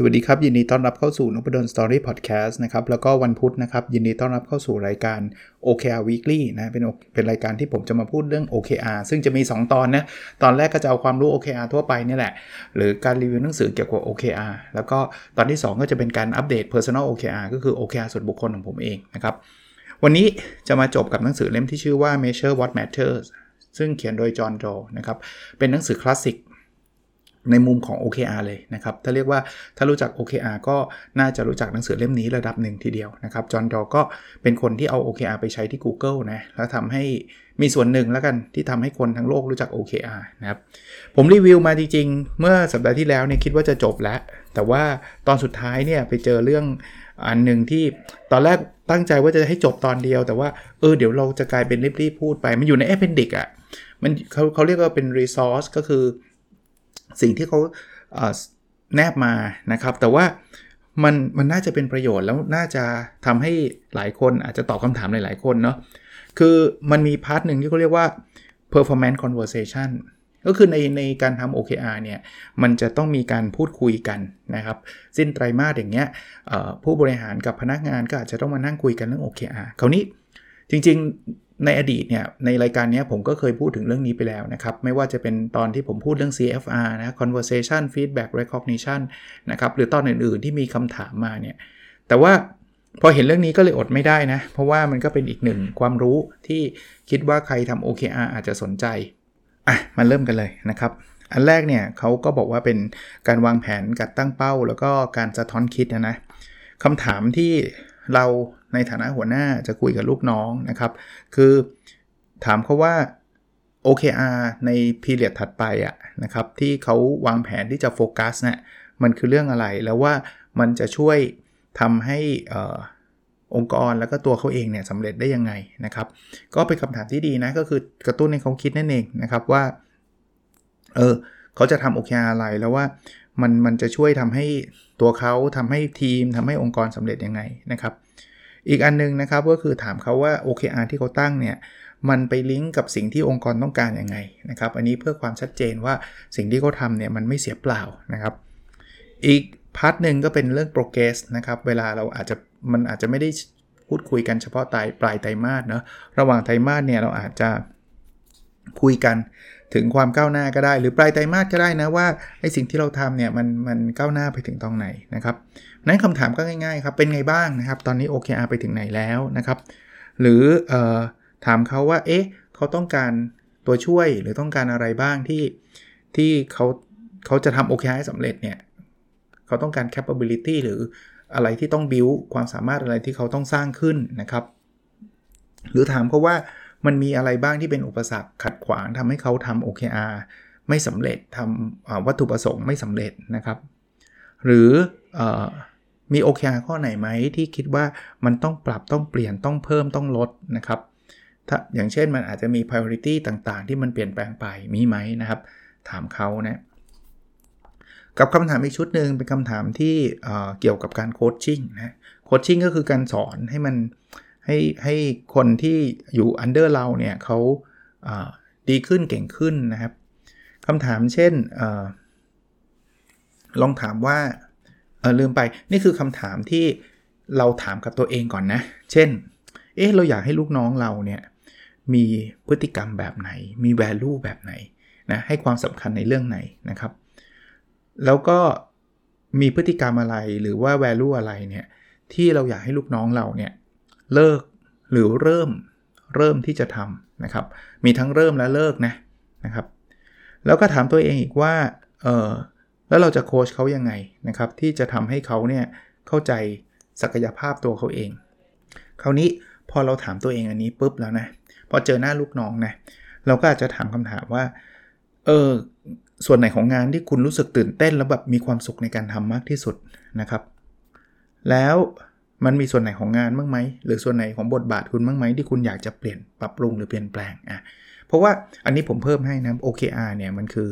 สวัสดีครับ ยินดีต้อนรับเข้าสู่นพดลสตอรี่พอดแคสต์นะครับแล้วก็วันพุธนะครับ ยินดีต้อนรับเข้าสู่รายการ OKR Weekly นะเป็นเป็นรายการที่ผมจะมาพูดเรื่อง OKR ซึ่งจะมี 2 ตอนนะตอนแรกก็จะเอาความรู้ OKR ทั่วไปนี่แหละ หรือการรีวิวหนังสือเกี่ยวกับ OKR แล้วก็ตอนที่ 2 ก็จะเป็นการอัปเดต Personal OKR ก็คือ OKR ส่วนบุคคลของผมเองนะครับวันนี้จะมาจบกับหนังสือเล่มที่ชื่อว่า Measure What Matters ซึ่งเขียนโดยจอห์นโจนะครับเป็นหนังสือคลาสสิก ในมุมของ OKR เลยนะครับ ถ้าเรียกว่าถ้ารู้จัก OKR ก็น่าจะรู้จักหนังสือเล่มนี้ระดับหนึ่งทีเดียวนะครับ จอห์นดอก็เป็นคนที่เอา OKR ไปใช้ที่ Google นะ แล้วทำให้มีส่วนหนึ่งแล้วกันที่ทำให้คนทั้งโลกรู้จัก OKR นะครับ ผมรีวิวมาจริงๆ เมื่อสัปดาห์ที่แล้วเนี่ยคิดว่าจะจบแล้ว แต่ว่าตอนสุดท้ายเนี่ยไปเจอเรื่องอันหนึ่งที่ตอนแรกตั้งใจว่าจะให้จบตอนเดียว แต่ว่าเออเดี๋ยวเราจะกลายเป็นรีบๆพูดไป มันอยู่ใน appendix อะ่ะ มันเขาเขาเรียกว่าเป็น resource ก็คือ สิ่งที่เขาแนบมานะครับ แต่ว่ามันมันน่าจะเป็นประโยชน์แล้วน่าจะทำให้หลายคนอาจจะตอบคำถามหลายๆคนเนาะคือมันมีพาร์ทหนึ่งที่เขาเรียกว่า performance conversation ก็คือในในการทำ OKR เนี่ยมันจะต้องมีการพูดคุยกันนะครับ สิ้นไตรมาสอย่างเงี้ยผู้บริหารกับพนักงานก็อาจจะต้องมานั่งคุยกันเรื่อง OKR คราวนี้จริง ในอดีตเนี่ยในรายการนี้ผมก็เคยพูดถึงเรื่องนี้ไปแล้วนะครับ ไม่ว่าจะเป็นตอนที่ผมพูดเรื่อง CFR นะ conversation feedback recognition นะครับหรือตอนอื่นๆที่มีคำถามมาเนี่ยแต่ว่าพอเห็นเรื่องนี้ก็เลยอดไม่ได้นะ เพราะว่ามันก็เป็นอีกหนึ่งความรู้ที่คิดว่าใครทำ OKR อาจจะสนใจอะมาเริ่มกันเลยนะครับ อันแรกเนี่ยเขาก็บอกว่าเป็นการวางแผนการตั้งเป้า แล้วก็การสะท้อนคิดนะนะคำถามที่เรา ในฐานะหัวหน้าจะคุยกับลูกน้องนะครับ คือถามเขาว่า OKR ในพีเรียดถัดไปอะนะครับที่เขาวางแผนที่จะโฟกัสเนะี่ยมันคือเรื่องอะไรแล้วว่ามันจะช่วยทำให้อองค์กรแล้วก็ตัวเขาเองเนี่ยสำเร็จได้ยังไงนะครับ ก็เป็นคำถามที่ดีนะก็คือกระตุ้นให้เขาคิดนั่นเองนะครับว่าเออเขาจะทำ OKR อะไรแล้วว่ามันมันจะช่วยทำให้ตัวเขาทำให้ทีมทำให้องค์กรสำเร็จยังไงนะครับ อีกอันนึงนะครับก็คือถามเขาว่า OKR ที่เขาตั้งเนี่ยมันไปลิงก์กับสิ่งที่องค์กรต้องการยังไงนะครับ อันนี้เพื่อความชัดเจนว่าสิ่งที่เขาทำเนี่ยมันไม่เสียเปล่านะครับ อีกพาร์ทหนึ่งก็เป็นเรื่อง progress นะครับ เวลาเราอาจจะมันอาจจะไม่ได้พูดคุยกันเฉพาะตายปลายไตรมาสเนาะระหว่างไตรมาสเนี่ยเราอาจจะคุยกัน ถึงความก้าวหน้าก็ได้ หรือปลายไตรมาสก็ได้นะว่าไอสิ่งที่เราทำเนี่ยมันมันก้าวหน้าไปถึงตรงไหนนะครับนั้นคำถามก็ง่ายๆครับเป็นไงบ้างนะครับตอนนี้ OKR ไปถึงไหนแล้วนะครับหรืออถามเขาว่าเอ๊ะเขาต้องการตัวช่วยหรือต้องการอะไรบ้างที่ที่เขาเขาจะทำ OKR ให้สำเร็จเนี่ยเขาต้องการ capability หรืออะไรที่ต้อง build ความสามารถอะไรที่เขาต้องสร้างขึ้นนะครับ หรือถามเขาว่า มันมีอะไรบ้างที่เป็นอุปสรรคขัดขวางทำให้เขาทำ OKR ไม่สำเร็จทำวัตถุประสงค์ไม่สำเร็จนะครับ หรืออมี OKR ข้อไหนไหมที่คิดว่ามันต้องปรับต้องเปลี่ยนต้องเพิ่มต้องลดนะครับถ้าอย่างเช่นมันอาจจะมี priority ต่างๆ ที่มันเปลี่ยนแปลงไปมีไหมนะครับ ถามเขานะกับคำถามอีกชุดหนึ่งเป็นคำถามที่เกี่ยวกับการโคชชิ่งนะโคชชิ่งก็คือการสอนให้มัน ให้ให้คนที่อยู่อันเดอร์เราเนี่ยเขาดีขึ้นเก่งขึ้นนะครับคำถามเช่นอลองถามว่าเออลืมไปนี่คือคำถามที่เราถามกับตัวเองก่อนนะ เช่น เอ๊ะเราอยากให้ลูกน้องเราเนี่ยมีพฤติกรรมแบบไหน มี value แบบไหนนะให้ความสำคัญในเรื่องไหนนะครับ แล้วก็มีพฤติกรรมอะไรหรือว่า value อะไรเนี่ยที่เราอยากให้ลูกน้องเราเนี่ย เลิกหรือเริ่มเริ่มที่จะทำนะครับ มีทั้งเริ่มและเลิกนะนะครับ แล้วก็ถามตัวเองอีกว่าเออแล้วเราจะโค้ชเขายังไงนะครับ ที่จะทำให้เขาเนี่ยเข้าใจศักยภาพตัวเขาเอง คราวนี้พอเราถามตัวเองอันนี้ปุ๊บแล้วนะพอเจอหน้าลูกน้องนะเราก็อาจจะถามคำถามว่าเออส่วนไหนของงานที่คุณรู้สึกตื่นเต้นแล้วแบบมีความสุขในการทำมากที่สุดนะครับ แล้ว มันมีส่วนไหนของงานบ้างไหมหรือส่วนไหนของบทบาทคุณบ้างไหมที่คุณอยากจะเปลี่ยนปรับปรุงหรือเปลี่ยนแปลงอะเพราะว่าอันนี้ผมเพิ่มให้นะ OKR เนี่ยมันคือ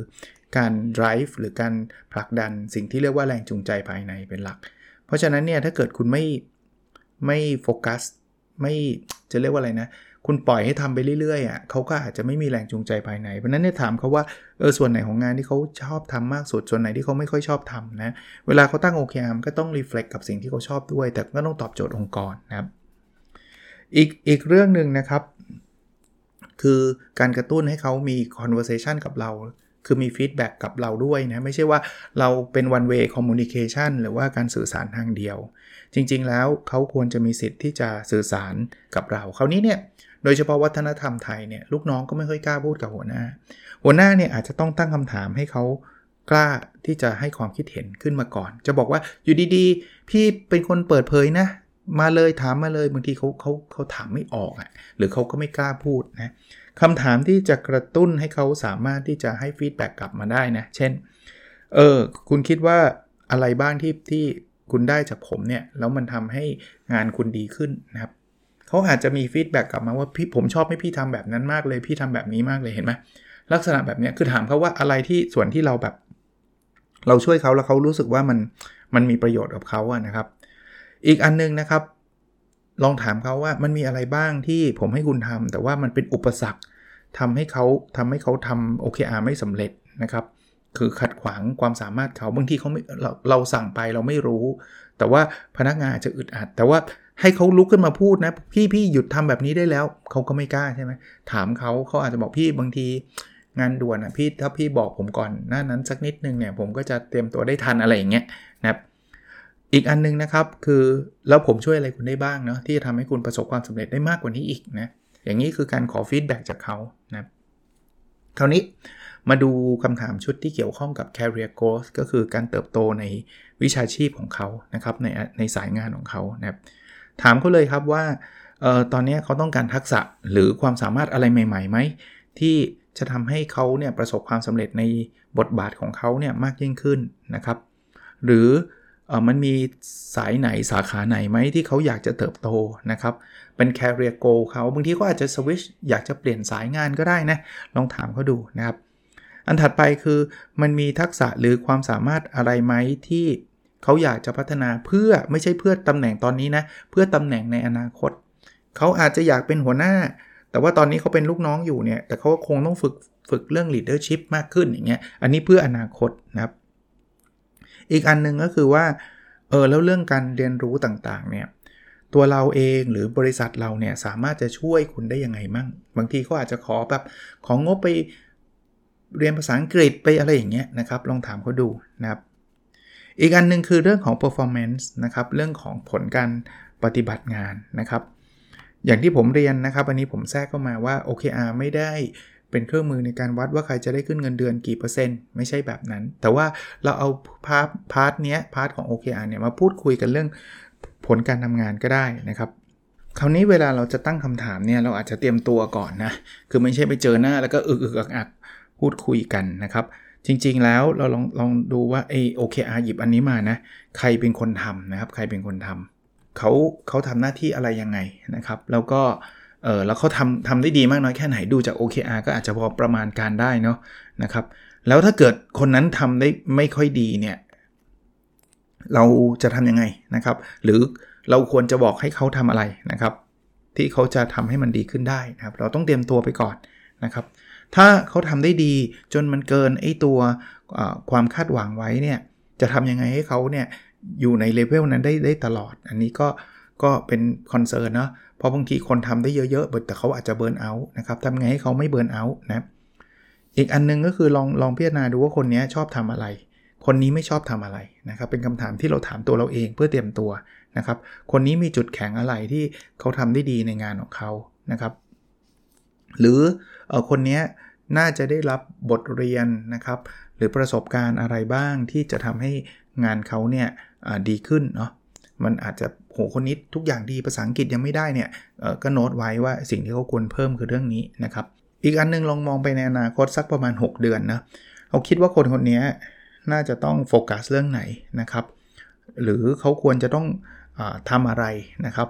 การ drive หรือการผลักดันสิ่งที่เรียกว่าแรงจูงใจภายในเป็นหลัก เพราะฉะนั้นเนี่ยถ้าเกิดคุณไม่ไม่โฟกัสไม่จะเรียกว่าอะไรนะ คุณปล่อยให้ทำไปเรื่อยๆอะเขาก็อาจจะไม่มีแรงจูงใจภายใน เพราะนั้นเนี่ยถามเขาว่าเออส่วนไหนของงานที่เขาชอบทำมากสุดส่วนไหนที่เขาไม่ค่อยชอบทำนะเวลาเขาตั้ง OKR ก็ต้อง reflect กับสิ่งที่เขาชอบด้วย แต่ก็ต้องตอบโจทย์องค์กรนะครับอีกอีกเรื่องหนึ่งนะครับ คือการกระตุ้นให้เขามี conversation กับเรา คือมี feedback กับเราด้วยนะ ไม่ใช่ว่าเราเป็น one way communication หรือว่าการสื่อสารทางเดียว จริงๆแล้วเขาควรจะมีสิทธิ์ที่จะสื่อสารกับเรา คราวนี้เนี่ย โดยเฉพาะวัฒนธรรมไทยเนี่ยลูกน้องก็ไม่ค่อยกล้าพูดกับหัวหน้า หัวหน้าเนี่ยอาจจะต้องตั้งคำถามให้เขากล้าที่จะให้ความคิดเห็นขึ้นมาก่อน จะบอกว่าอยู่ดีๆ พี่เป็นคนเปิดเผยนะ มาเลยถามมาเลยบางทีเขาเขาเขาถามไม่ออกอะหรือเขาก็ไม่กล้าพูดนะคำถามที่จะกระตุ้นให้เขาสามารถที่จะให้ feedback กลับมาได้นะ เช่น เออ คุณคิดว่าอะไรบ้างที่ที่คุณได้จากผมเนี่ย แล้วมันทำให้งานคุณดีขึ้นนะครับ เขาอาจจะมี feedback กลับมาว่าพี่ผมชอบให้พี่ทำแบบนั้นมากเลย พี่ทำแบบนี้มากเลยเห็นไหมลักษณะแบบนี้คือถามเขาว่าอะไรที่ส่วนที่เราแบบ เราช่วยเขาแล้วเขารู้สึกว่ามันมันมีประโยชน์กับเขาอะนะครับ อีกอันนึงนะครับ ลองถามเขาว่ามันมีอะไรบ้างที่ผมให้คุณทำแต่ว่ามันเป็นอุปสรรคทำให้เขาทำให้เขาทำ OKR ไม่สำเร็จนะครับ คือขัดขวางความสามารถเขาบางทีเขาไม่เราเราสั่งไปเราไม่รู้ แต่ว่าพนักงานอาจจะอึดอัด แต่ว่า ให้เขาลุกขึ้นมาพูดนะพี่พี่หยุดทำแบบนี้ได้แล้วเขาก็ไม่กล้าใช่ไหมถามเขาเขาอาจจะบอกพี่บางทีงานด่วนอะพี่ถ้าพี่บอกผมก่อนหน้านั้นสักนิดนึงเนี่ยผมก็จะเตรียมตัวได้ทันอะไรอย่างเงี้ยนะครับอีกอันนึงนะครับคือแล้วผมช่วยอะไรคุณได้บ้างเนาะที่จะทำให้คุณประสบความสำเร็จได้มากกว่านี้อีกนะอย่างนี้คือการขอฟีดแบ็กจากเขานะคราวนี้มาดูคำถามชุดที่เกี่ยวข้องกับ career growth ก็คือการเติบโตในวิชาชีพของเขานะครับในในสายงานของเขานะครับ ถามเขาเลยครับว่าออตอนนี้เขาต้องการทักษะหรือความสามารถอะไรใหม่ๆไหมที่จะทำให้เขาเนี่ยประสบความสำเร็จในบทบาทของเขาเนี่ยมากยิ่งขึ้นนะครับ หรืออมันมีสายไหนสาขาไหนไหมที่เขาอยากจะเติบโตนะครับ เป็น career goal เขาบางทีก็อาจจะสวิชอยากจะเปลี่ยนสายงานก็ได้นะลองถามเขาดูนะครับ อันถัดไปคือมันมีทักษะหรือความสามารถอะไรไหมที่ เขาอยากจะพัฒนาเพื่อไม่ใช่เพื่อตำแหน่งตอนนี้นะ เพื่อตำแหน่งในอนาคต เขาอาจจะอยากเป็นหัวหน้า แต่ว่าตอนนี้เขาเป็นลูกน้องอยู่เนี่ย แต่เขาคงต้องฝึกฝึกเรื่อง leadership มากขึ้นอย่างเงี้ย อันนี้เพื่ออนาคตนะครับ อีกอันนึงก็คือว่า เออแล้วเรื่องการเรียนรู้ต่างๆ เนี่ย ตัวเราเองหรือบริษัทเราเนี่ยสามารถจะช่วยคุณได้ยังไงมั่ง บางทีเขาอาจจะขอแบบของงบไปเรียนภาษาอังกฤษไปอะไรอย่างเงี้ยนะครับ ลองถามเขาดูนะครับ อีกอันนึงคือเรื่องของ performance นะครับเรื่องของผลการปฏิบัติงานนะครับ อย่างที่ผมเรียนนะครับ อันนี้ผมแทรกเข้ามาว่า OKR ไม่ได้เป็นเครื่องมือในการวัดว่าใครจะได้ขึ้นเงินเดือนกี่เปอร์เซ็นต์ไม่ใช่แบบนั้น แต่ว่าเราเอา part part เนี้ย part ของ OKR เนี่ยมาพูดคุยกันเรื่องผลการทำงานก็ได้นะครับ คราวนี้เวลาเราจะตั้งคำถามเนี่ยเราอาจจะเตรียมตัวก่อนนะ คือไม่ใช่ไปเจอหน้าแล้วก็อึกอึกอักอักพูดคุยกันนะครับ จริงๆแล้วเราลองลองดูว่าไอ OKR หยิบอันนี้มานะ ใครเป็นคนทำนะครับ ใครเป็นคนทำเขาเขาทำหน้าที่อะไรยังไงนะครับ แล้วก็เออแล้วเขาทำทำได้ดีมากน้อยแค่ไหนดูจาก OKR ก็อาจจะพอประมาณการได้เนาะนะครับ แล้วถ้าเกิดคนนั้นทำได้ไม่ค่อยดีเนี่ยเราจะทำยังไงนะครับ หรือเราควรจะบอกให้เขาทำอะไรนะครับ ที่เขาจะทำให้มันดีขึ้นได้นะครับ เราต้องเตรียมตัวไปก่อนนะครับ ถ้าเขาทำได้ดีจนมันเกินไอ้ตัวความคาดหวังไว้เนี่ยจะทำยังไงให้เขาเนี่ยอยู่ในเลเวลนั้นได้ได้ตลอด อันนี้ก็ก็เป็น concern เนาะเพราะบางทีคนทำได้เยอะๆแต่เขาอาจจะ burnout นะครับทำไงให้เขาไม่ burnout นะอีกอันนึงก็คือลองลองพิจารณาดูว่าคนนี้ชอบทำอะไร คนนี้ไม่ชอบทำอะไรนะครับเป็นคำถามที่เราถามตัวเราเองเพื่อเตรียมตัวนะครับคนนี้มีจุดแข็งอะไรที่เขาทำได้ดีในงานของเขานะครับ หรืออคนนี้น่าจะได้รับบทเรียนนะครับ หรือประสบการณ์อะไรบ้างที่จะทำให้งานเขาเนี่ยดีขึ้นเนาะมันอาจจะโหคนนี้ทุกอย่างดีภาษาอังกฤษยังไม่ได้เนี่ยก็โน้ตไว้ว่าสิ่งที่เขาควรเพิ่มคือเรื่องนี้นะครับ อีกอันนึงลองมองไปในอนาคตสักประมาณ 6 เดือนนะเขาคิดว่าคนคนนี้น่าจะต้องโฟกัสเรื่องไหนนะครับ หรือเขาควรจะต้องอทำอะไรนะครับ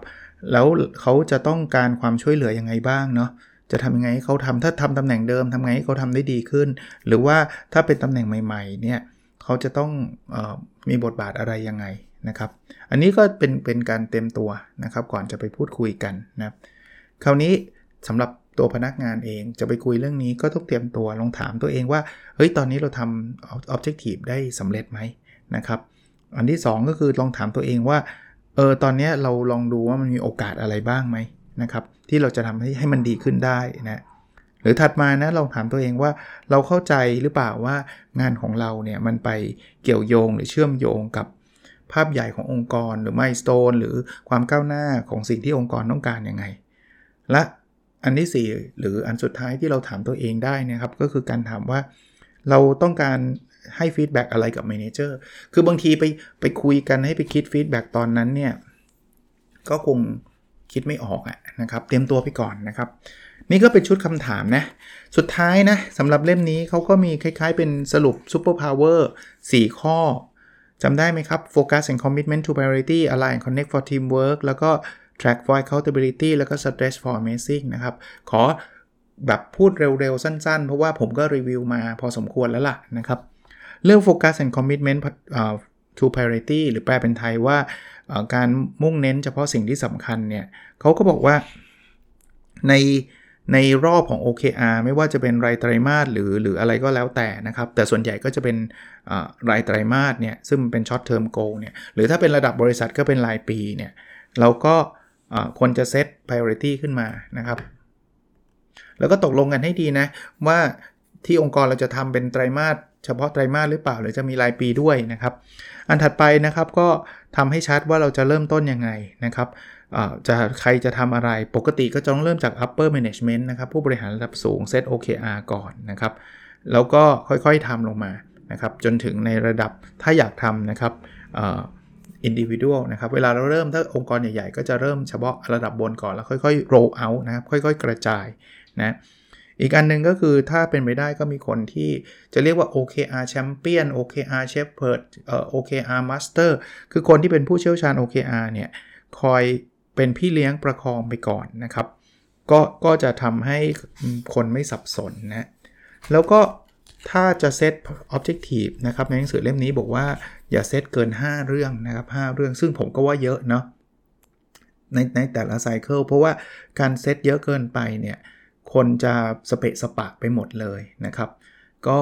แล้วเขาจะต้องการความช่วยเหลือยังไงบ้างเนาะ จะทำยังไงให้เขาทำถ้าทำตำแหน่งเดิมทำไงให้เขาทำได้ดีขึ้น หรือว่าถ้าเป็นตำแหน่งใหม่ๆเนี่ยเขาจะต้องออมีบทบาทอะไรยังไงนะครับ อันนี้ก็เป็นเป็นการเต็มตัวนะครับ ก่อนจะไปพูดคุยกันนะครับคราวนี้สำหรับตัวพนักงานเองจะไปคุยเรื่องนี้ก็ต้องเตรียมตัวลองถามตัวเองว่าเฮ้ยตอนนี้เราทำ objective ได้สำเร็จไหมนะครับ อันที่ 2 ก็คือลองถามตัวเองว่าเออตอนนี้เราลองดูว่ามันมีโอกาสอะไรบ้างไหมนะครับ ที่เราจะทำให้ให้มันดีขึ้นได้นะหรือถัดมานะลองถามตัวเองว่าเราเข้าใจหรือเปล่าว่างานของเราเนี่ยมันไปเกี่ยวโยงหรือเชื่อมโยงกับภาพใหญ่ขององค์กรหรือ milestone หรือความก้าวหน้าของสิ่งที่องค์กรต้องการยังไง และอันที่ 4 หรืออันสุดท้ายที่เราถามตัวเองได้นะครับก็คือการถามว่าเราต้องการให้ feedback อะไรกับ manager คือบางทีไปไปคุยกันให้ไปคิด feedback ตอนนั้นเนี่ยก็คง คิดไม่ออกอะนะครับ เตรียมตัวไปก่อนนะครับ นี่ก็เป็นชุดคำถามนะ สุดท้ายนะสำหรับเล่มนี้เขาก็มีคล้ายๆ เป็นสรุป Super Power 4ข้อจำได้ไหมครับ Focus and Commitment to Priority Align Connect for Teamwork แล้วก็ Track for Accountability แล้วก็ Stress for Amazing นะครับ ขอแบบพูดเร็วๆ สั้นๆ เพราะว่าผมก็รีวิวมาพอสมควรแล้วล่ะนะครับ เรื่อง Focus and Commitment to Priority หรือแปลเป็นไทยว่าการมุ่งเน้นเฉพาะสิ่งที่สำคัญเนี่ยเขาก็บอกว่าในในรอบของ OKR ไม่ว่าจะเป็นรายไตรมาสหรือหรืออะไรก็แล้วแต่นะครับ แต่ส่วนใหญ่ก็จะเป็นรายไตรมาสเนี่ยซึ่งเป็น short term goal เนี่ยหรือถ้าเป็นระดับบริษัทก็เป็นรายปีเนี่ยเราก็ควรจะเซต priority ขึ้นมานะครับ แล้วก็ตกลงกันให้ดีนะ ว่าที่องค์กรเราจะทำเป็นไตรมาส เฉพาะไตรมาสหรือเปล่าหรือจะมีรายปีด้วยนะครับ อันถัดไปนะครับก็ทำให้ชัดว่าเราจะเริ่มต้นยังไงนะครับจะใครจะทำอะไรปกติก็จะต้องเริ่มจาก upper management นะครับผู้บริหารระดับสูง set OKR ก่อนนะครับ แล้วก็ค่อยๆทำลงมานะครับจนถึงในระดับถ้าอยากทำนะครับ individual นะครับเวลาเราเริ่มถ้าองค์กรใหญ่ๆ ก็จะเริ่มเฉพาะระดับบนก่อนแล้วค่อยๆ roll out นะครับค่อยๆ กระจายนะ อีกอันนึงก็คือถ้าเป็นไปได้ก็มีคนที่จะเรียกว่า OKR Champion OKR Shepherd เอ่อ OKR Master คือคนที่เป็นผู้เชี่ยวชาญ OKR เนี่ย คอยเป็นพี่เลี้ยงประคองไปก่อนนะครับ ก็ก็จะทำให้คนไม่สับสนนะ แล้วก็ถ้าจะเซต Objective นะครับในหนังสือเล่มนี้บอกว่าอย่าเซตเกิน 5 เรื่องนะครับ 5 เรื่องซึ่งผมก็ว่าเยอะเนาะในในแต่ละไซเคิลเพราะว่าการเซตเยอะเกินไปเนี่ย คนจะสเปะสปะไปหมดเลยนะครับ ก็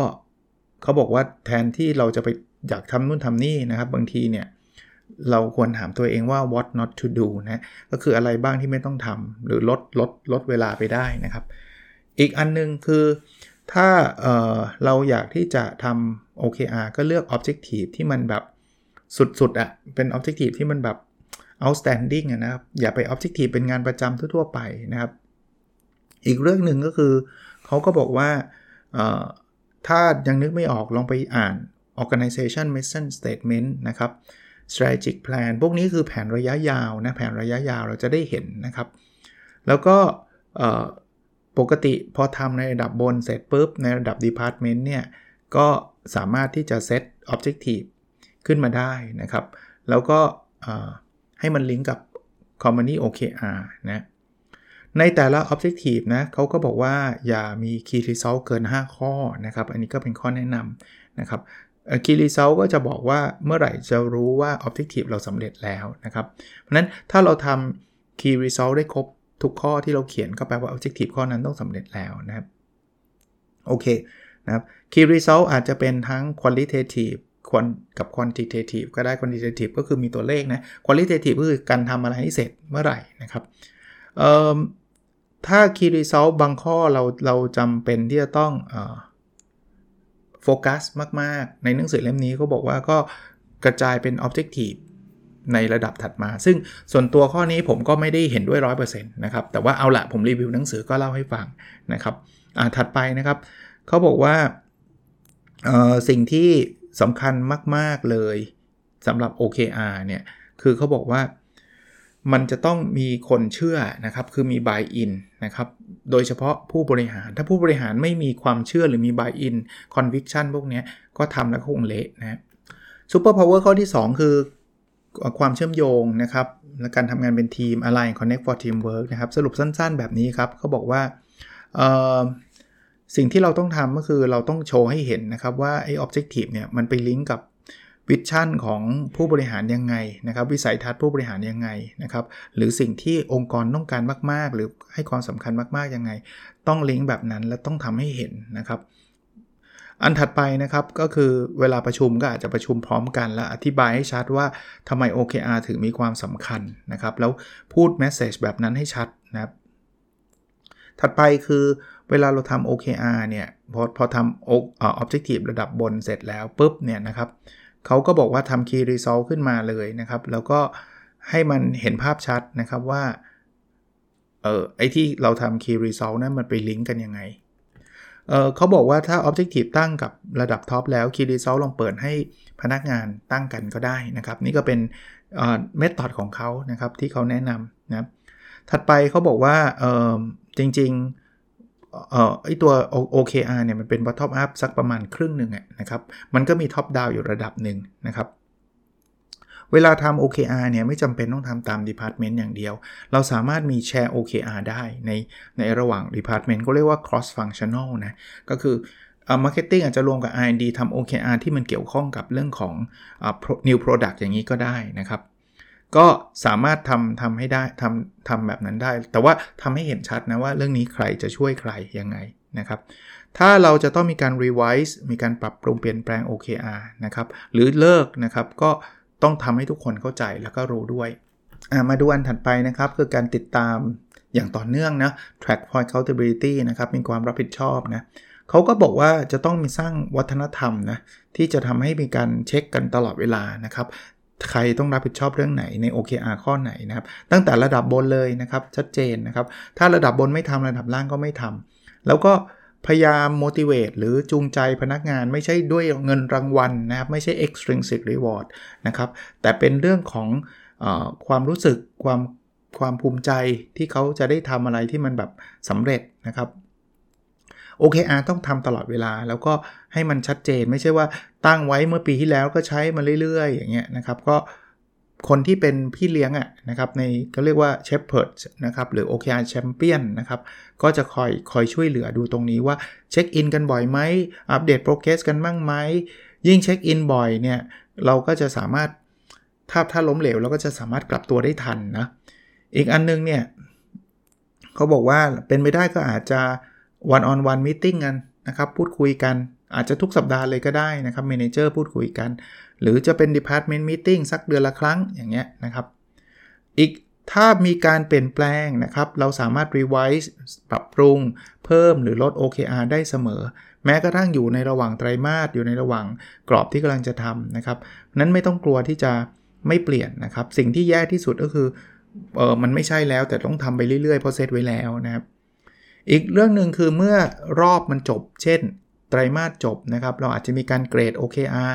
เขาบอกว่าแทนที่เราจะไปอยากทำนู่นทำนี่นะครับ บางทีเนี่ยเราควรถามตัวเองว่า what not to do นะก็คืออะไรบ้างที่ไม่ต้องทำหรือลดลดลดเวลาไปได้นะครับ อีกอันนึงคือถ้าเเราอยากที่จะทำ OKR ก็เลือก objective ที่มันแบบสุดๆอะ่ะเป็น objective ที่มันแบบ outstanding นะครับ อย่าไป objective เป็นงานประจำทั่วๆไปนะครับ อีกเรื่องหนึ่งก็คือเขาก็บอกว่าถ้ายังนึกไม่ออกลองไปอ่าน organization mission statement นะครับ strategic plan พวกนี้คือแผนระยะยาวนะแผนระยะยาวเราจะได้เห็นนะครับ แล้วก็ปกติพอทำในระดับบนเสร็จปุ๊บ ในระดับ department เนี่ย ก็สามารถที่จะ set objective ขึ้นมาได้นะครับ แล้วก็ให้มันลิงก์กับ company OKR นะ ในแต่ละ objective นะเขาก็บอกว่าอย่ามี key result เกิน 5 ข้อนะครับ อันนี้ก็เป็นข้อแนะนำนะครับ key result ก็จะบอกว่าเมื่อไหร่จะรู้ว่า objective เราสำเร็จแล้วนะครับ เพราะนั้นถ้าเราทำ key result ได้ครบทุกข้อที่เราเขียนก็แปลว่า objective ข้อนั้นต้องสำเร็จแล้วนะครับโอเคนะครับ key result อาจจะเป็นทั้ง qualitative กับ quantitative ก็ได้ quantitative ก็คือมีตัวเลขนะ qualitative ก็คือการทำอะไรให้เสร็จเมื่อไหร่นะครับ ถ้า key result บางข้อเราเราจำเป็นที่จะต้องโฟกัสมากๆ ในหนังสือเล่มนี้เขาบอกว่าก็กระจายเป็น objective ในระดับถัดมา ซึ่งส่วนตัวข้อนี้ผมก็ไม่ได้เห็นด้วย 100%นะครับ แต่ว่าเอาละผมรีวิวหนังสือก็เล่าให้ฟังนะครับถัดไปนะครับ เขาบอกว่าสิ่งที่สำคัญมาก ๆ เลยสำหรับ OKR เนี่ย คือเขาบอกว่า มันจะต้องมีคนเชื่อนะครับคือมี buy in นะครับโดยเฉพาะผู้บริหารถ้าผู้บริหารไม่มีความเชื่อหรือมี buy in conviction พวกนี้ก็ทำแล้วคงเละนะ super power ข้อที่ 2 คือความเชื่อมโยงนะครับและการทำงานเป็นทีม align connect for teamwork นะครับสรุปสั้นๆ แบบนี้ครับเขาบอกว่าสิ่งที่เราต้องทำก็คือเราต้องโชว์ให้เห็นนะครับว่าไอ้ objective เนี่ยมันไปลิงก์กับ วิชั่นของผู้บริหารยังไงนะครับวิสัยทัศน์ผู้บริหารยังไงนะครับหรือสิ่งที่องค์กรต้องการมากๆ หรือให้ความสำคัญมากๆยังไง ต้องลิงก์แบบนั้นและต้องทำให้เห็นนะครับ อันถัดไปนะครับก็คือเวลาประชุมก็อาจจะประชุมพร้อมกัน และอธิบายให้ชัดว่าทำไม OKR ถึงมีความสำคัญนะครับแล้วพูด message แบบนั้นให้ชัดนะครับถัดไปคือเวลาเราทำ OKR เนี่ยพอพอทำ objective ระดับบนเสร็จแล้วปุ๊บเนี่ยนะครับ เขาก็บอกว่าทำ Key Result ขึ้นมาเลยนะครับ แล้วก็ให้มันเห็นภาพชัดนะครับว่า เออไอที่เราทำ Key Result นั้นมันไปลิงก์กันยังไง เออเขาบอกว่าถ้า Objective ตั้งกับระดับท็อปแล้ว Key Result ลองเปิดให้พนักงานตั้งกันก็ได้นะครับ นี่ก็เป็นเมธอดของเขานะครับที่เขาแนะนำนะถัดไปเขาบอกว่าเออจริงๆ เอ่อไอตัว OKR เนี่ยมันเป็น bottom up สักประมาณครึ่งหนึ่งนะครับ มันก็มี top down อยู่ระดับหนึ่งนะครับ เวลาทำ OKR เนี่ยไม่จำเป็นต้องทำตาม department อย่างเดียว เราสามารถมีแชร์ OKR ได้ในในระหว่าง department ก็เรียกว่า cross functional นะ ก็คือ marketing อาจจะรวมกับ R&D ทำ OKR ที่มันเกี่ยวข้องกับเรื่องของ new product อย่างนี้ก็ได้นะครับ ก็สามารถทำทำให้ได้ทำทำแบบนั้นได้ แต่ว่าทำให้เห็นชัดนะว่าเรื่องนี้ใครจะช่วยใครยังไงนะครับ ถ้าเราจะต้องมีการ revise มีการปรับปรุงเปลี่ยนแปลง OKR นะครับ หรือเลิกนะครับก็ต้องทำให้ทุกคนเข้าใจแล้วก็รู้ด้วย มาดูอันถัดไปนะครับ คือการติดตามอย่างต่อเนื่องนะ track for accountability นะครับ มีความรับผิดชอบนะเขาก็บอกว่าจะต้องมีสร้างวัฒนธรรมนะที่จะทำให้มีการเช็คกันตลอดเวลานะครับ ใครต้องรับผิดชอบเรื่องไหนใน OKR ข้อไหนนะครับ ตั้งแต่ระดับบนเลยนะครับ ชัดเจนนะครับ ถ้าระดับบนไม่ทำระดับล่างก็ไม่ทำแล้วก็พยายาม motivate หรือจูงใจพนักงานไม่ใช่ด้วยเงินรางวัลนะครับ ไม่ใช่ extrinsic reward นะครับ แต่เป็นเรื่องของอความรู้สึกความความภูมิใจที่เขาจะได้ทำอะไรที่มันแบบสำเร็จนะครับ OKR ต้องทำตลอดเวลา แล้วก็ให้มันชัดเจนไม่ใช่ว่าตั้งไว้เมื่อปีที่แล้วก็ใช้มาเรื่อย ๆ อย่างเงี้ยนะครับก็คนที่เป็นพี่เลี้ยงอะนะครับในก็เรียกว่าเชฟเพิร์ดนะครับหรือ OKR Champion นะครับก็จะคอยคอยช่วยเหลือดูตรงนี้ว่าเช็คอินกันบ่อยไหมอัปเดตโปรเกรสกันบ้างไหมยิ่งเช็คอินบ่อยเนี่ยเราก็จะสามารถถ้าถ้าล้มเหลวเราก็จะสามารถกลับตัวได้ทันนะอีกอันนึงเนี่ยเขาบอกว่าเป็นไม่ได้ก็อาจจะ one on one meeting กันนะครับพูดคุยกันอาจจะทุกสัปดาห์เลยก็ได้นะครับเมนเจอร์พูดคุยกัน หรือจะเป็น department meeting สักเดือนละครั้งอย่างเงี้ยนะครับอีกถ้ามีการเปลี่ยนแปลงนะครับ เราสามารถ revise ปรับปรุง เพิ่มหรือลด OKR ได้เสมอ แม้กระทั่งอยู่ในระหว่างไตรมาสอยู่ในระหว่างกรอบที่กำลังจะทำนะครับ นั้นไม่ต้องกลัวที่จะไม่เปลี่ยนนะครับ สิ่งที่แย่ที่สุดก็คือเออมันไม่ใช่แล้วแต่ต้องทำไปเรื่อยๆเพราะเซตไว้แล้วนะครับ อีกเรื่องหนึ่งคือเมื่อรอบมันจบ เช่น ไตรมาสจบนะครับ เราอาจจะมีการเกรด OKR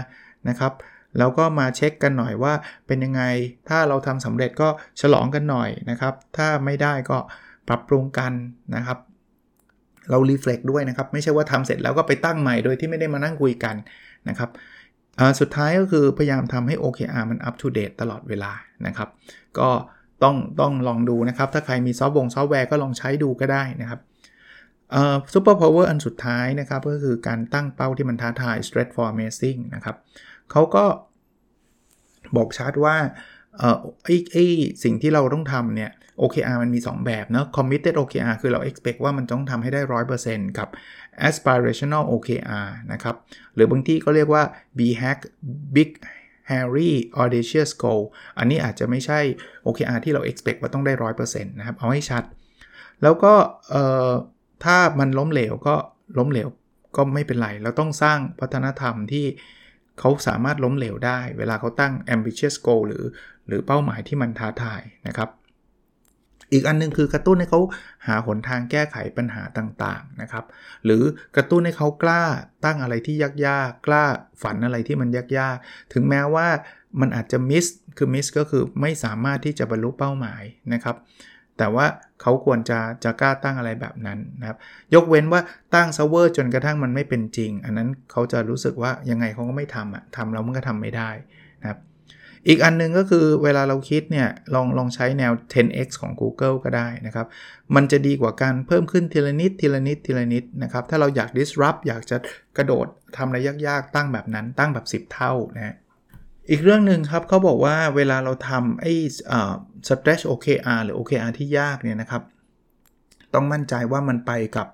นะครับแล้วก็มาเช็คกันหน่อยว่าเป็นยังไง ถ้าเราทำสำเร็จก็ฉลองกันหน่อยนะครับ ถ้าไม่ได้ก็ปรับปรุงกันนะครับ เรารีเฟล็กด้วยนะครับ ไม่ใช่ว่าทำเสร็จแล้วก็ไปตั้งใหม่โดยที่ไม่ได้มานั่งคุยกันนะครับสุดท้ายก็คือพยายามทำให้ OKR มัน up to date ตลอดเวลานะครับ ก็ต้องต้องลองดูนะครับ ถ้าใครมีซอฟต์วงซอฟต์แวร์ก็ลองใช้ดูก็ได้นะครับ superpower อันสุดท้ายนะครับก็คือการตั้งเป้าที่มันท้าทาย stretch for amazing นะครับเขาก็บอกชัดว่าเออไอ้ไอ้สิ่งที่เราต้องทำเนี่ย OKR มันมี 2 แบบเนาะ committed OKR คือเรา expect ว่ามันต้องทำให้ได้ 100%กับ aspirational OKR นะครับ หรือบางที่ก็เรียกว่า B hack big hairy audacious goal อันนี้อาจจะไม่ใช่ OKR ที่เรา expect ว่าต้องได้ 100%นะครับ เอาให้ชัด แล้วก็เอ่อ ถ้ามันล้มเหลวก็ล้มเหลวก็ไม่เป็นไร เราต้องสร้างวัฒนธรรมที่เขาสามารถล้มเหลวได้ เวลาเขาตั้ง ambitious goal หรือ หรือเป้าหมายที่มันท้าทายนะครับ อีกอันนึงคือกระตุ้นให้เขาหาหนทางแก้ไขปัญหาต่างๆนะครับ หรือกระตุ้นให้เขากล้าตั้งอะไรที่ยากๆกล้าฝันอะไรที่มันยากๆ ถึงแม้ว่ามันอาจจะ miss คือ miss ก็คือไม่สามารถที่จะบรรลุเป้าหมายนะครับ แต่ว่าเขาควรจะจะกล้าตั้งอะไรแบบนั้นนะครับ ยกเว้นว่าตั้งเซิร์ฟเวอร์จนกระทั่งมันไม่เป็นจริง อันนั้นเขาจะรู้สึกว่ายังไงเขาก็ไม่ทำอะทำแล้วมันก็ทำไม่ได้นะครับ อีกอันนึงก็คือเวลาเราคิดเนี่ยลองลองใช้แนว 10x ของ Google ก็ได้นะครับ มันจะดีกว่าการเพิ่มขึ้นทีละนิดทีละนิดทีละนิดนะครับ ถ้าเราอยาก disrupt อยากจะกระโดดทำอะไรยากๆ ตั้งแบบนั้นตั้งแบบ 10 เท่านะ อีกเรื่องหนึ่งครับเขาบอกว่าเวลาเราทำไอ้ stretch OKR หรือ OKR ที่ยากเนี่ยนะครับ ต้องมั่นใจว่ามันไปกับ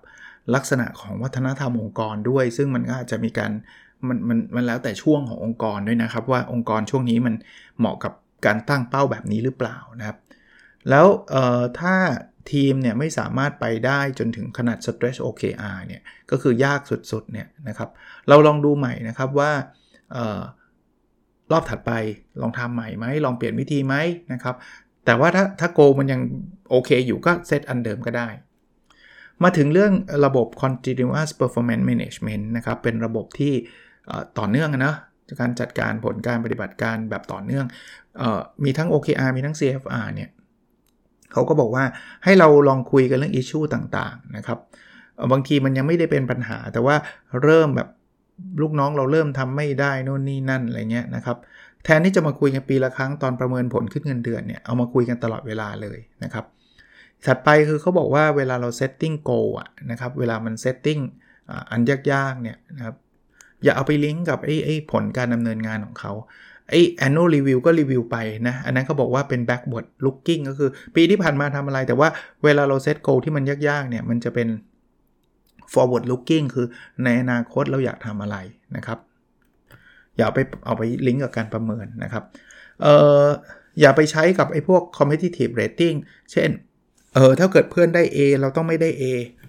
ลักษณะของวัฒนธรรมองค์กรด้วย ซึ่งมันก็อาจจะมีการมันมันมันแล้วแต่ช่วงขององค์กรด้วยนะครับ ว่าองค์กรช่วงนี้มันเหมาะกับการตั้งเป้าแบบนี้หรือเปล่านะครับ แล้วถ้าทีมเนี่ยไม่สามารถไปได้จนถึงขนาด stretch OKR เนี่ยก็คือยากสุดๆเนี่ยนะครับ เราลองดูใหม่นะครับว่า รอบถัดไปลองทำใหม่ไหมลองเปลี่ยนวิธีไหมนะครับ แต่ว่าถ้าถ้าโกมันยังโอเคอยู่ก็เซตอันเดิมก็ได้ มาถึงเรื่องระบบ continuous performance management นะครับเป็นระบบที่ต่อเนื่องนะการจัดการผลการปฏิบัติการแบบต่อเนื่องออมีทั้ง OKR มีทั้ง CFR เนี่ยเขาก็บอกว่าให้เราลองคุยกันเรื่อง issue ต่างๆนะครับบางทีมันยังไม่ได้เป็นปัญหา แต่ว่าเริ่มแบบ ลูกน้องเราเริ่มทำไม่ได้นู่นนี่นั่นอะไรเงี้ยนะครับ แทนที่จะมาคุยกันปีละครั้งตอนประเมินผลขึ้นเงินเดือนเนี่ยเอามาคุยกันตลอดเวลาเลยนะครับถัดไปคือเขาบอกว่าเวลาเรา setting goalะนะครับเวลามันเซตติ้งอันยากๆเนี่ยนะครับอย่าเอาไปลิงก์กับไอ้ไอ้ผลการดำเนินงานของเขาไอ้ annual review ก็รีวิวไปนะ อันนั้นเขาบอกว่าเป็น backward looking ก็คือ ปีที่ผ่านมาทำอะไร แต่ว่าเวลาเราเซตโกที่มันยากๆเนี่ย มันจะเป็น forward looking คือในอนาคตเราอยากทำอะไรนะครับ อย่าไปเอาไปลิงก์กับการประเมินนะครับเอออย่าไปใช้กับไอ้พวก competitive rating เช่นเออถ้าเกิดเพื่อนได้ A เราต้องไม่ได้ A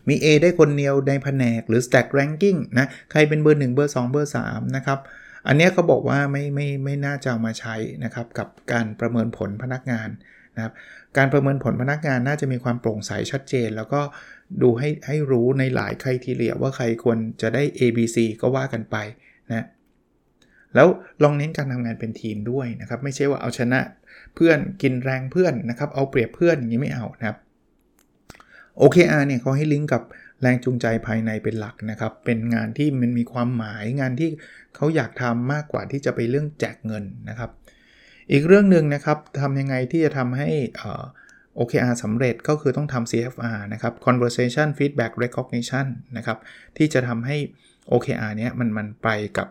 มี A ได้คนเดียวในแผนกหรือ stack ranking นะใครเป็นเบอร์ 1 เบอร์ 2 เบอร์ 3 นะครับ อันนี้เขาบอกว่าไม่ไม่ไม่น่าจะมาใช้นะครับกับการประเมินผลพนักงานนะครับการประเมินผลพนักงานน่าจะมีความโปร่งใสชัดเจน แล้วก็ ดูให้ให้รู้ในหลายใครทีเรียว่าใครควรจะได้ A B C ก็ว่ากันไปนะแล้วลองเน้นการทำงานเป็นทีมด้วยนะครับ ไม่ใช่ว่าเอาชนะเพื่อนกินแรงเพื่อนนะครับ เอาเปรียบเพื่อนอย่างนี้ไม่เอานะครับ OKR เนี่ยเขาให้ลิงก์กับแรงจูงใจภายในเป็นหลักนะครับ เป็นงานที่มันมีความหมายงานที่เขาอยากทำมากกว่าที่จะไปเรื่องแจกเงินนะครับ อีกเรื่องหนึ่งนะครับทำยังไงที่จะทำให้ OKR สำเร็จก็คือต้องทำ CFR นะครับ Conversation Feedback Recognition นะครับ ที่จะทำให้ OKR เนี้ยมันมันไปกับ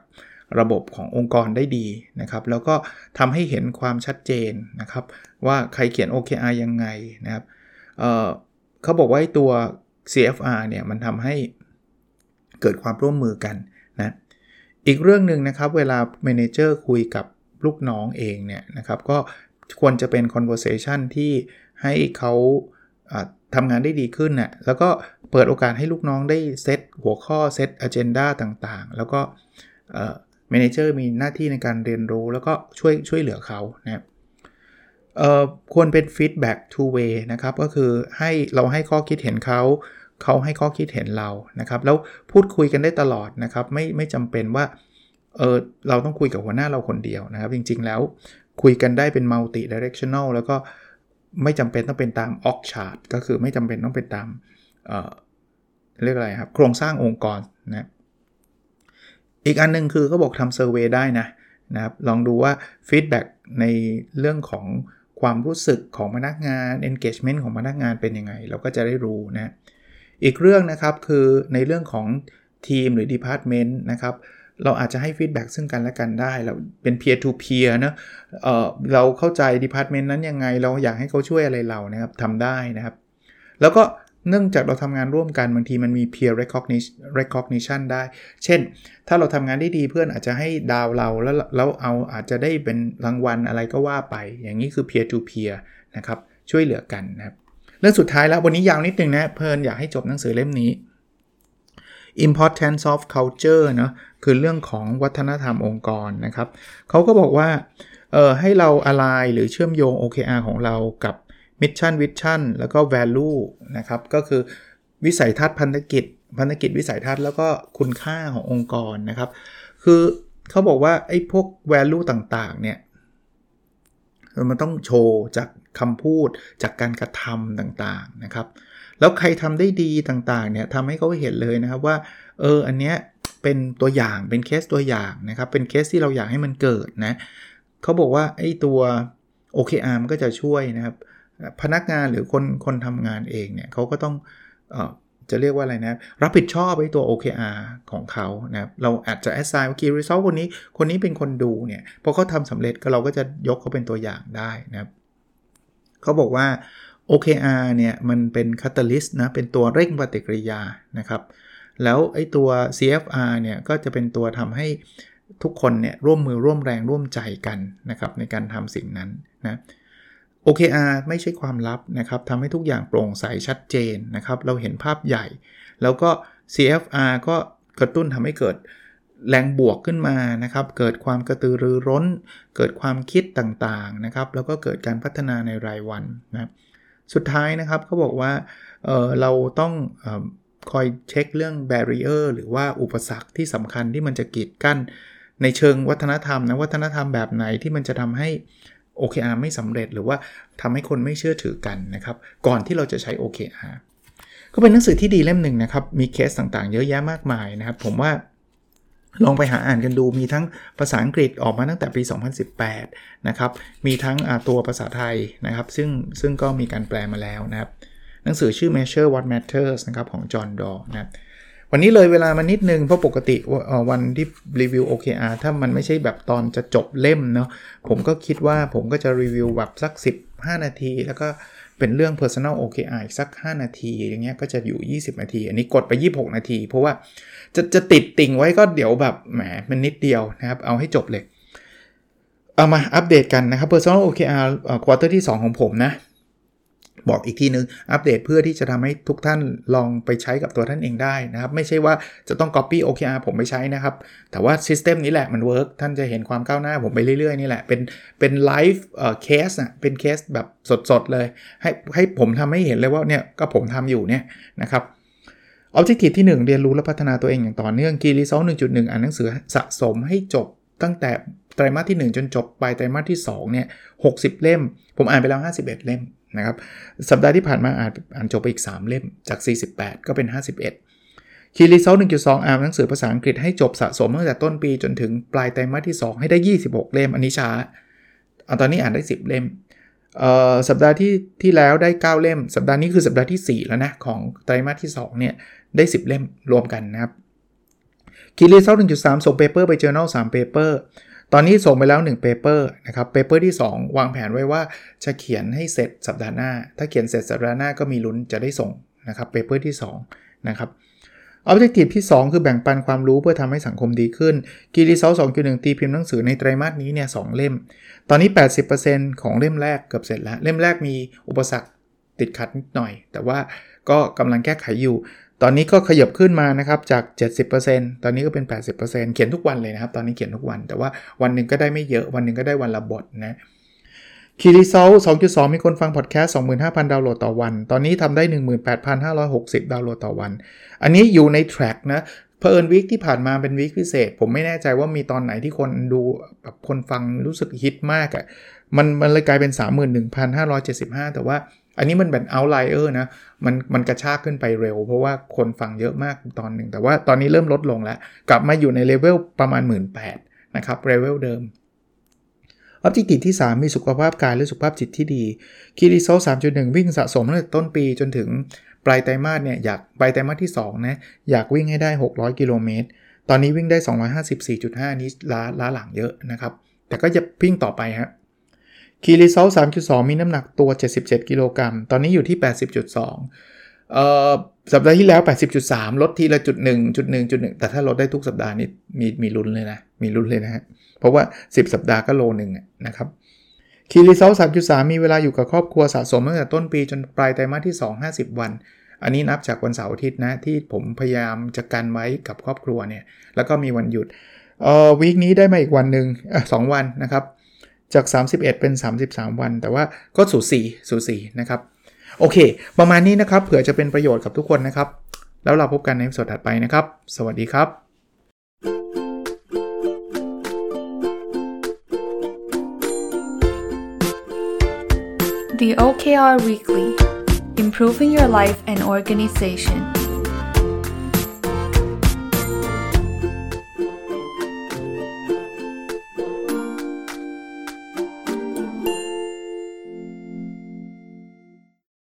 ระบบขององค์กรได้ดีนะครับ แล้วก็ทำให้เห็นความชัดเจนนะครับ ว่าใครเขียน OKR ยังไงนะครับเเขาบอกว่าตัว CFR เนี่ยมันทำให้เกิดความร่วมมือกันนะอีกเรื่องหนึ่งนะครับ เวลา Manager คุยกับลูกน้องเองเนี่ยนะครับ ก็ควรจะเป็น conversation ที่ ให้เขาทำงานได้ดีขึ้นนะ่ะแล้วก็เปิดโอกาสให้ลูกน้องได้เซตหัวข้อ set agenda ต่างๆ แล้วก็ manager มีหน้าที่ในการเรียนรู้ แล้วก็ช่วยช่วยเหลือเขานะครับควรเป็น feedback two way นะครับ ก็คือให้เราให้ข้อคิดเห็นเขา เขาให้ข้อคิดเห็นเรานะครับ แล้วพูดคุยกันได้ตลอดนะครับ ไม่ไม่จำเป็นว่าเออเราต้องคุยกับหัวหน้าเราคนเดียวนะครับ จริงๆแล้วคุยกันได้เป็น multi directional แล้วก็ ไม่จำเป็นต้องเป็นตาม org chart ก็คือไม่จำเป็นต้องเป็นตามเอ่อเรียกอะไรครับ โครงสร้างองค์กรนะอีกอันนึงคือเขาบอกทำ survey ได้นะนะครับลองดูว่า feedback ในเรื่องของความรู้สึกของพนักงาน engagement ของพนักงานเป็นยังไง เราก็จะได้รู้นะอีกเรื่องนะครับคือในเรื่องของทีมหรือ department นะครับ เราอาจจะให้ feedback ซึ่งกันและกันได้ เราเป็น peer to peer นะเเราเข้าใจ department นั้นยังไง เราอยากให้เขาช่วยอะไรเรานะครับทำได้นะครับ แล้วก็เนื่องจากเราทำงานร่วมกันบางทีมันมี peer recognition ได้ เช่น ถ้าเราทำงานได้ดีเพื่อนอาจจะให้ดาวเราแล้วแล้วเอาอาจจะได้เป็นรางวัลอะไรก็ว่าไป อย่างนี้คือ peer to peer นะครับช่วยเหลือกันนะครับ เรื่องสุดท้ายแล้ววันนี้ยาวนิดนึงนะเพลินอยากให้จบหนังสือเล่มนี้ importance of culture เนะคือเรื่องของวัฒนธรรมองค์กรนะครับเขาก็บอกว่าเออให้เราอะไรหรือเชื่อมโยง OKR ของเรากับมิชชั่นวิชั่นแล้วก็ value นะครับ ก็คือวิสัยทัศน์พันธกิจ พันธกิจวิสัยทัศน์แล้วก็คุณค่าขององค์กรนะครับ คือเขาบอกว่าไอ้พวก value ต่างๆ เนี่ย มันต้องโชว์จากคำพูดจากการกระทำต่างๆนะครับ แล้วใครทำได้ดีต่างๆเนี่ยทำให้เขาเห็นเลยนะครับว่าเอออันเนี้ยเป็นตัวอย่างเป็นเคสตัวอย่างนะครับเป็นเคสที่เราอยากให้มันเกิดนะเขาบอกว่าไอ้ตัว OKR มันก็จะช่วยนะครับพนักงานหรือคนคนทำงานเองเนี่ยเขาก็ต้องอจะเรียกว่าอะไรนะรับผิดชอบไอ้ตัว OKR ของเขานะครับเราอาจจะ assign ว่า key result คนนี้คนนี้เป็นคนดูเนี่ยพอเขาทำสำเร็จก็เราก็จะยกเขาเป็นตัวอย่างได้นะครับเขาบอกว่า OKR เนี่ยมันเป็น catalyst นะเป็นตัวเร่งปฏิกิริยานะครับ แล้วไอ้ตัว CFR เนี่ยก็จะเป็นตัวทำให้ทุกคนเนี่ยร่วมมือร่วมแรงร่วมใจกันนะครับในการทำสิ่งนั้นนะ OKR ไม่ใช่ความลับนะครับทำให้ทุกอย่างโปร่งใสชัดเจนนะครับ เราเห็นภาพใหญ่ แล้วก็ CFR ก็กระตุ้นทำให้เกิดแรงบวกขึ้นมานะครับ เกิดความกระตือรือร้น เกิดความคิดต่างๆนะครับ แล้วก็เกิดการพัฒนาในรายวันนะ สุดท้ายนะครับเขาบอกว่าเเราต้องอคอยเช็คเรื่องแบเรียร์หรือว่าอุปสรรคที่สำคัญที่มันจะกีดกั้น ในเชิงวัฒนธรรมนะวัฒนธรรมแบบไหนที่มันจะทำให้ OKR ไม่สำเร็จหรือว่าทำให้คนไม่เชื่อถือกันนะครับก่อนที่เราจะใช้ OKR ก็เป็นหนังสือที่ดีเล่มหนึ่งนะครับ มีเคสต่างๆ เยอะแยะมากมายนะครับ ผมว่า ลองไปหาอ่านกันดูมีทั้งภาษาอังกฤษออกมาตั้งแต่ปี 2018 นะครับ มีทั้งตัวภาษาไทยนะครับ ซึ่งซึ่งก็มีการแปลมาแล้วนะครับ หนังสือชื่อ Measure What Matters นะครับของจอห์นดอนะครับวันนี้เลยเวลามานิดนึง เพราะปกติวันที่รีวิว OKR ถ้ามันไม่ใช่แบบตอนจะจบเล่มเนาะผมก็คิดว่าผมก็จะรีวิวแบบสัก 15 นาที แล้วก็ เป็นเรื่อง Personal OKR อีกสัก 5 นาที อย่างเงี้ยก็จะอยู่ 20 นาที อันนี้กดไป 26 นาที เพราะว่าจะจะติดติ่งไว้ก็เดี๋ยวแบบแหมมันนิดเดียวนะครับ เอาให้จบเลย เอามาอัปเดตกันนะครับ Personal OKR quarter ที่ 2 ของผมนะ บอกอีกทีนึง อัปเดตเพื่อที่จะทำให้ทุกท่านลองไปใช้กับตัวท่านเองได้นะครับ ไม่ใช่ว่าจะต้อง Copy OKR ผมไปใช้นะครับ แต่ว่า system นี้แหละมัน work ท่านจะเห็นความก้าวหน้าผมไปเรื่อยๆ นี่แหละ เป็นเป็นไลฟ์เอ่อเคสอะเป็นเคสแบบสดๆ เลย ให้ให้ผมทำให้เห็นเลยว่าเนี่ยก็ผมทำอยู่เนี่ยนะครับออบเจกตีที่ 1 เรียนรู้และพัฒนาตัวเองอย่างต่อเนื่องกีรีซอล1.1 อ่านหนังสือสะสมให้จบตั้งแต่ไตรมาสที่ 1 จนจบไปไตรมาสที่2เนี่ย60 เล่ม ผมอ่านไปแล้ว 51 เล่ม นะครับสัปดาห์ที่ผ่านมาอ่านอ่านจบไปอีก 3 เล่มจาก 48 ก็เป็น 51คีรีเซล1.2 อ่านหนังสือภาษาอังกฤษให้จบสะสมตั้งแต่ต้นปีจนถึงปลายไตรมาสที่ 2 ให้ได้ 26 เล่มอันนี้ช้าตอนนี้อ่านได้ 10 เล่มสัปดาห์ที่ที่แล้วได้ 9 เล่ม สัปดาห์นี้คือสัปดาห์ที่ 4 แล้วนะ ของไตรมาสที่ 2 เนี่ย ได้ 10 เล่มรวมกันนะครับ key result 1.3 ส่ง paper ไป journal 3 paper ตอนนี้ส่งไปแล้ว1 paper นะครับ paper ที่ 2 วางแผนไว้ว่าจะเขียนให้เสร็จสัปดาห์หน้า ถ้าเขียนเสร็จสัปดาห์หน้าก็มีลุ้นจะได้ส่งนะครับ paper ที่2นะครับ objective ที่ 2 คือแบ่งปันความรู้เพื่อทำให้สังคมดีขึ้น key result 2.1ตีพิมพ์หนังสือในไตรมาสนี้เนี่ยสเล่ม ตอนนี้ 80%ของเล่มแรกเกือบเสร็จแล้ว เล่มแรกมีอุปสรรคติดขัดนิดหน่อย แต่ว่าก็กำลังแก้ไขอยู่ ตอนนี้ก็ขยับขึ้นมานะครับจาก 70%ตอนนี้ก็เป็น 80%เขียนทุกวันเลยนะครับ ตอนนี้เขียนทุกวัน แต่ว่าวันหนึ่งก็ได้ไม่เยอะ วันหนึ่งก็ได้วันละบทนะคีรีโซล2.2 มีคนฟังพอดแคสต์ 25,000 ดาวน์โหลดต่อวัน ตอนนี้ทำได้ 18,560 ดาวน์โหลดต่อวัน อันนี้อยู่ในแทร็กนะเพอเอิญวิกที่ผ่านมาเป็นวิกพิเศษ ผมไม่แน่ใจว่ามีตอนไหนที่คนดูแบบคนฟังรู้สึกฮิตมากอะ่ะมันมันเลยกลายเป็น 31,575 แต่ว่า อันนี้มันเป็น outlier นะมันมันกระชากขึ้นไปเร็ว เพราะว่าคนฟังเยอะมากตอนหนึ่ง แต่ว่าตอนนี้เริ่มลดลงแล้ว กลับมาอยู่ใน level ประมาณ 1 หมื่น 8 นะครับ level เดิม objective ที่ 3 มีสุขภาพกายและสุขภาพจิตที่ดี key result 3.1 วิ่งสะสมตั้งแต่ต้นปีจนถึงปลายไตรมาสเนี่ยอยากปลายไตรมาสที่2นะอยากวิ่งให้ได้ 600 กิโลเมตร ตอนนี้วิ่งได้ 254.5 นี้ล้าล้าหลังเยอะนะครับ แต่ก็จะวิ่งต่อไปฮะ คีรีโซล3.2 มีน้ำหนักตัว 77 กิโลกรัม ตอนนี้อยู่ที่ 80.2เอ่อสัปดาห์ที่แล้ว 80.3 ลดทีละจุดหนึ่งจุดหนึ่งจุดหนึ่งแต่ถ้าลดได้ทุกสัปดาห์นี้มีมีลุ้นเลยนะ มีลุ้นเลยนะฮะ เพราะว่า 10 สัปดาห์ก็โลหนึ่งนะครับคีรีโซล3.3 มีเวลาอยู่กับครอบครัวสะสมตั้งแต่ต้นปีจนปลายไตรมาสที่ 2 50 วัน อันนี้นับจากวันเสาร์อาทิตย์นะ ที่ผมพยายามจะกันไว้กับครอบครัวเนี่ย แล้วก็มีวันหยุด เอ่อวีคนี้ได้มาอีกวันหนึ่งสองวันนะครับ จาก 31 เป็น 33 วัน แต่ว่าก็สูสีสูสีนะครับ โอเค ประมาณนี้นะครับ เผื่อจะเป็นประโยชน์กับทุกคนนะครับ แล้วเราพบกันในสดถัดไปนะครับ สวัสดีครับ The OKR Weekly Improving Your Life and Organization